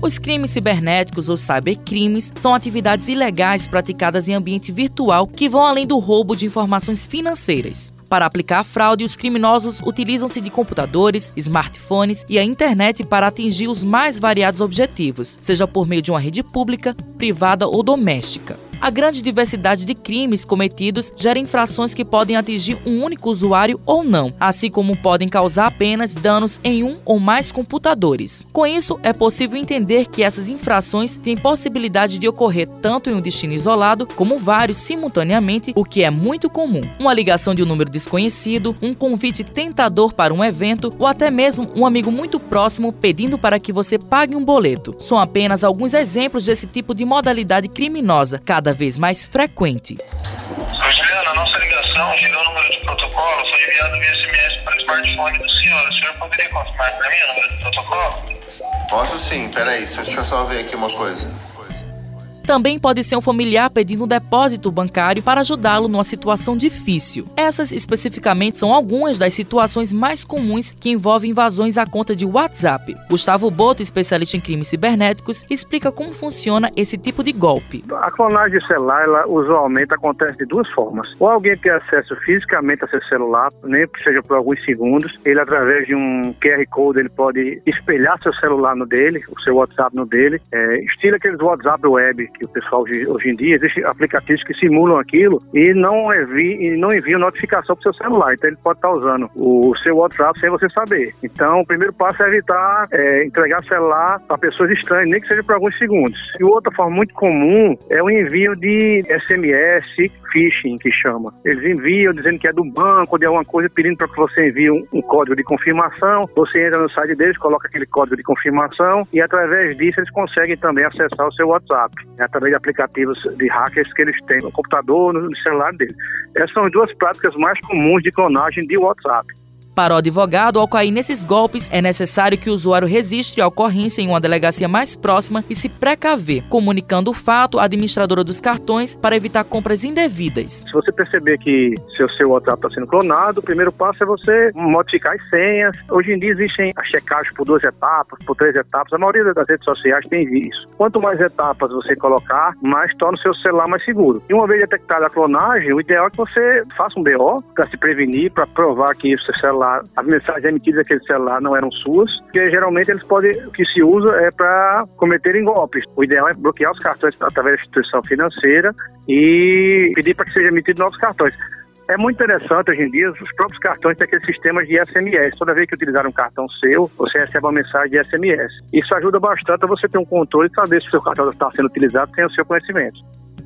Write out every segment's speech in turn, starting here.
Os crimes cibernéticos ou cybercrimes são atividades ilegais praticadas em ambiente virtual que vão além do roubo de informações financeiras. Para aplicar a fraude, os criminosos utilizam-se de computadores, smartphones e a internet para atingir os mais variados objetivos, seja por meio de uma rede pública, privada ou doméstica. A grande diversidade de crimes cometidos gera infrações que podem atingir um único usuário ou não, assim como podem causar apenas danos em um ou mais computadores. Com isso, é possível entender que essas infrações têm possibilidade de ocorrer tanto em um destino isolado como vários simultaneamente, o que é muito comum. Uma ligação de um número desconhecido, um convite tentador para um evento ou até mesmo um amigo muito próximo pedindo para que você pague um boleto. São apenas alguns exemplos desse tipo de modalidade criminosa. Cada cada vez mais frequente. Juliana, nossa ligação gerou o número de protocolo, foi enviado via SMS para o smartphone do senhor. O senhor poderia confirmar para mim o número do protocolo? Posso sim, peraí, deixa eu só ver aqui uma coisa. Também pode ser um familiar pedindo um depósito bancário para ajudá-lo numa situação difícil. Essas especificamente são algumas das situações mais comuns que envolvem invasões à conta de WhatsApp. Gustavo Boto, especialista em crimes cibernéticos, explica como funciona esse tipo de golpe. A clonagem celular, ela, usualmente acontece de duas formas. Ou alguém tem acesso fisicamente a seu celular, nem que seja por alguns segundos, ele através de um QR Code ele pode espelhar seu celular no dele, o seu WhatsApp no dele, é, estilo aqueles WhatsApp web que o pessoal hoje em dia, existem aplicativos que simulam aquilo e não, envi, e não enviam notificação para o seu celular. Então ele pode estar usando o seu WhatsApp sem você saber. Então o primeiro passo é evitar é, entregar celular para pessoas estranhas, nem que seja por alguns segundos. E outra forma muito comum é o envio de SMS, phishing, que chama. Eles enviam dizendo que é do banco, de alguma coisa, pedindo para que você envie um, um, código de confirmação. Você entra no site deles, coloca aquele código de confirmação e através disso eles conseguem também acessar o seu WhatsApp através de aplicativos de hackers que eles têm no computador, no celular dele. Essas são as duas práticas mais comuns de clonagem de WhatsApp. Para o advogado, ao cair nesses golpes, é necessário que o usuário registre a ocorrência em uma delegacia mais próxima e se precaver, comunicando o fato à administradora dos cartões para evitar compras indevidas. Se você perceber que seu, seu WhatsApp está sendo clonado, o primeiro passo é você modificar as senhas. Hoje em dia existem a checagem por duas etapas, por três etapas. A maioria das redes sociais tem isso. Quanto mais etapas você colocar, mais torna o seu celular mais seguro. E uma vez detectada a clonagem, o ideal é que você faça um BO para se prevenir, para provar que o seu celular celular, as mensagens emitidas daquele celular não eram suas, porque geralmente eles podem, o que se usa é para cometerem golpes. O ideal é bloquear os cartões através da instituição financeira e pedir para que sejam emitidos novos cartões. É muito interessante hoje em dia, os próprios cartões têm aqueles sistemas de SMS. Toda vez que utilizar um cartão seu, você recebe uma mensagem de SMS. Isso ajuda bastante a você ter um controle e saber se o seu cartão está sendo utilizado sem o seu conhecimento.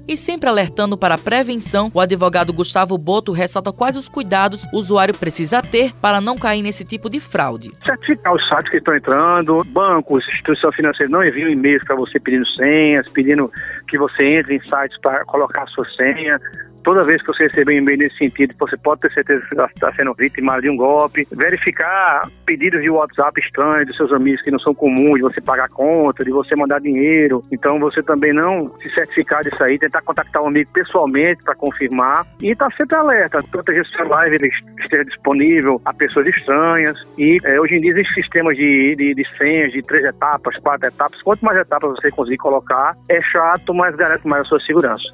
E sempre alertando para a prevenção, o advogado Gustavo Boto ressalta quais os cuidados o usuário precisa ter para não cair nesse tipo de fraude. Certificar os sites que estão entrando, bancos, instituição financeira não enviam e-mails para você pedindo senhas, pedindo que você entre em sites para colocar sua senha toda vez que você receber um e-mail nesse sentido, você pode ter certeza que está sendo vítima de um golpe. Verificar pedidos de WhatsApp estranhos dos seus amigos que não são comuns, de você pagar conta, de você mandar dinheiro. Então você também não se certificar disso aí, tentar contactar um amigo pessoalmente para confirmar e estar tá sempre alerta, proteger seu live ele esteja disponível a pessoas estranhas. E é, hoje em dia existem sistemas de, de, de senhas de três etapas, quatro etapas. Quanto mais etapas você conseguir colocar, é chato, mas garante mais a sua segurança.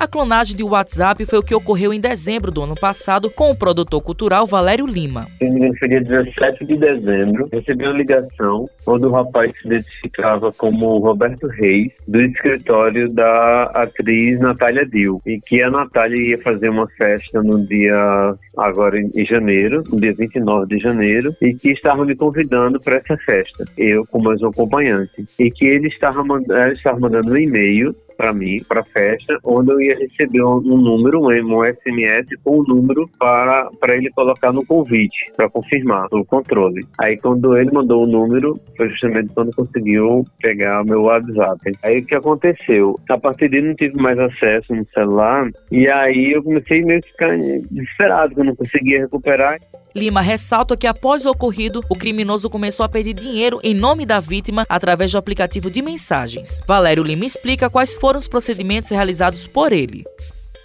A clonagem de WhatsApp foi o que ocorreu em dezembro do ano passado com o produtor cultural Valério Lima. No dia 17 de dezembro, recebi uma ligação onde o rapaz se identificava como Roberto Reis, do escritório da atriz Natália Dil, e que a Natália ia fazer uma festa no dia agora em janeiro, dia 29 de janeiro, e que estava me convidando para essa festa, eu como mais um acompanhante, e que ele estava, ele estava mandando um e-mail para mim, para festa, onde eu ia receber um, um número, um, SMS com um número para, ele colocar no convite, para confirmar o controle. Aí quando ele mandou o número, foi justamente quando conseguiu pegar o meu WhatsApp. Aí o que aconteceu? A partir dele não tive mais acesso no celular, e aí eu comecei meio que ficar desesperado, não conseguia recuperar. Lima ressalta que após o ocorrido, o criminoso começou a pedir dinheiro em nome da vítima através do aplicativo de mensagens. Valério Lima explica quais foram os procedimentos realizados por ele.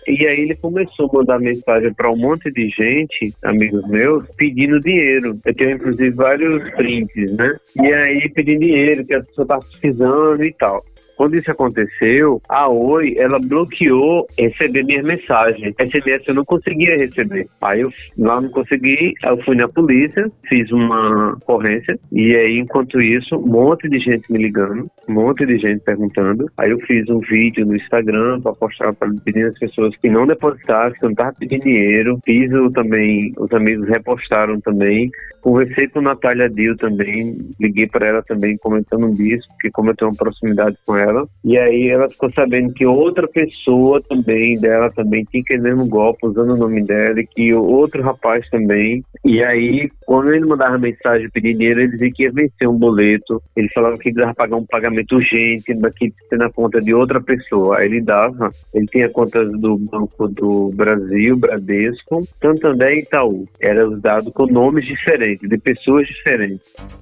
E aí ele começou a mandar mensagem para um monte de gente, amigos meus, pedindo dinheiro. Eu tenho inclusive vários prints, né? E aí pedindo dinheiro, que a pessoa tá precisando e tal. Quando isso aconteceu, a Oi, ela bloqueou receber minhas mensagens. SMS eu não conseguia receber. Aí eu lá não consegui, eu fui na polícia, fiz uma ocorrência, e aí enquanto isso, um monte de gente me ligando, um monte de gente perguntando. Aí eu fiz um vídeo no Instagram para postar, para pedir as pessoas que não depositassem, que eu não estava pedindo dinheiro. Fiz também, os amigos repostaram também. Conversei com Natália Dil também, liguei para ela também comentando disso, porque como eu tenho uma proximidade com ela, E aí ela ficou sabendo que outra pessoa também dela também tinha aquele mesmo golpe usando o nome dela e que outro rapaz também. E aí, quando ele mandava mensagem pedir dinheiro, ele dizia que ia vencer um boleto. Ele falava que ia pagar um pagamento urgente daqui na conta de outra pessoa. Aí ele dava. Ele tinha contas do Banco do Brasil, Bradesco, Santander e Itaú. Eram os dados com nomes diferentes, de pessoas diferentes.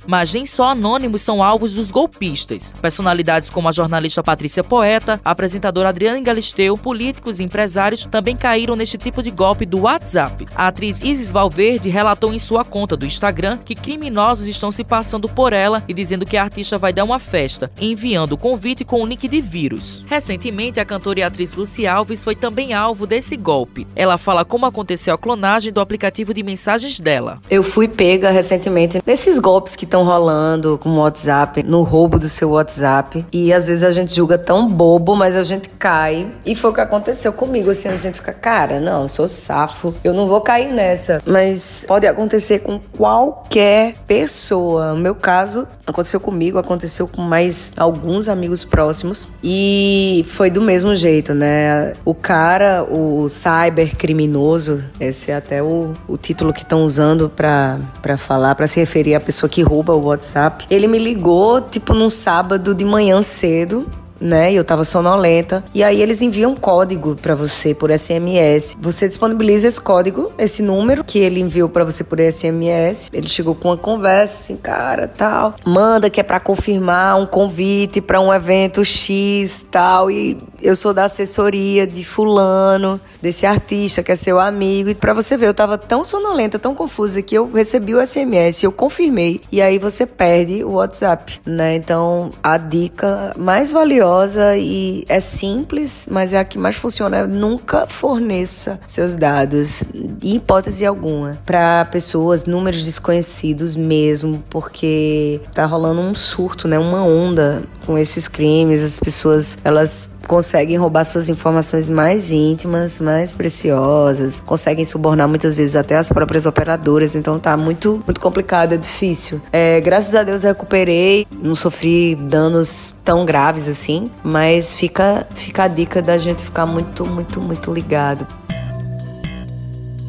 Mas nem só anônimos são alvos dos golpistas. Personalidades como a jornalista jornalista Patrícia Poeta, apresentadora Adriana Galisteu, políticos e empresários também caíram neste tipo de golpe do WhatsApp. A atriz Isis Valverde relatou em sua conta do Instagram que criminosos estão se passando por ela e dizendo que a artista vai dar uma festa, enviando o convite com o link de vírus. Recentemente, a cantora e atriz Luci Alves foi também alvo desse golpe. Ela fala como aconteceu a clonagem do aplicativo de mensagens dela. Eu fui pega recentemente nesses golpes que estão rolando com o WhatsApp, no roubo do seu WhatsApp, e às vezes vezes a gente julga tão bobo, mas a gente cai. E foi o que aconteceu comigo, assim, a gente fica, cara, não, sou safo, eu não vou cair nessa. Mas pode acontecer com qualquer pessoa. No meu caso, aconteceu comigo, aconteceu com mais alguns amigos próximos. E foi do mesmo jeito, né? O cara, o cyber criminoso, esse é até o, o título que estão usando para falar, para se referir à pessoa que rouba o WhatsApp. Ele me ligou, tipo, num sábado de manhã cedo né? E eu tava sonolenta. E aí eles enviam um código para você por SMS. Você disponibiliza esse código, esse número que ele enviou para você por SMS. Ele chegou com uma conversa assim, cara, tal. Manda que é para confirmar um convite para um evento X, tal. E eu sou da assessoria de fulano, desse artista que é seu amigo. E para você ver, eu tava tão sonolenta, tão confusa que eu recebi o SMS, eu confirmei. E aí você perde o WhatsApp, né? Então, a dica mais valiosa e é simples, mas é a que mais funciona. Nunca forneça seus dados, em hipótese alguma, para pessoas, números desconhecidos mesmo, porque tá rolando um surto, né? Uma onda com esses crimes. As pessoas, elas conseguem roubar suas informações mais íntimas, mais preciosas, conseguem subornar muitas vezes até as próprias operadoras, então tá muito, muito complicado, é difícil. É, graças a Deus eu recuperei, não sofri danos tão graves assim, mas fica, fica a dica da gente ficar muito, muito, muito ligado.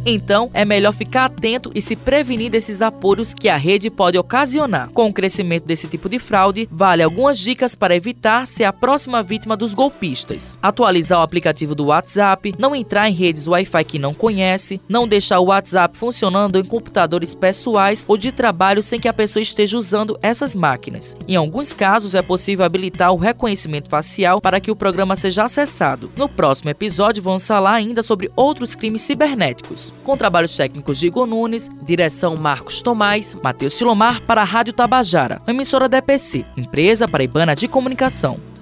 Então, é melhor ficar atento e se prevenir desses apuros que a rede pode ocasionar. Com o crescimento desse tipo de fraude, vale algumas dicas para evitar ser a próxima vítima dos golpistas. Atualizar o aplicativo do WhatsApp, não entrar em redes Wi-Fi que não conhece, não deixar o WhatsApp funcionando em computadores pessoais ou de trabalho sem que a pessoa esteja usando essas máquinas. Em alguns casos, é possível habilitar o reconhecimento facial para que o programa seja acessado. No próximo episódio, vamos falar ainda sobre outros crimes cibernéticos com trabalhos técnicos de Igor Nunes, direção Marcos Tomás, Matheus Silomar para a Rádio Tabajara, emissora da EPC, empresa paraibana de comunicação.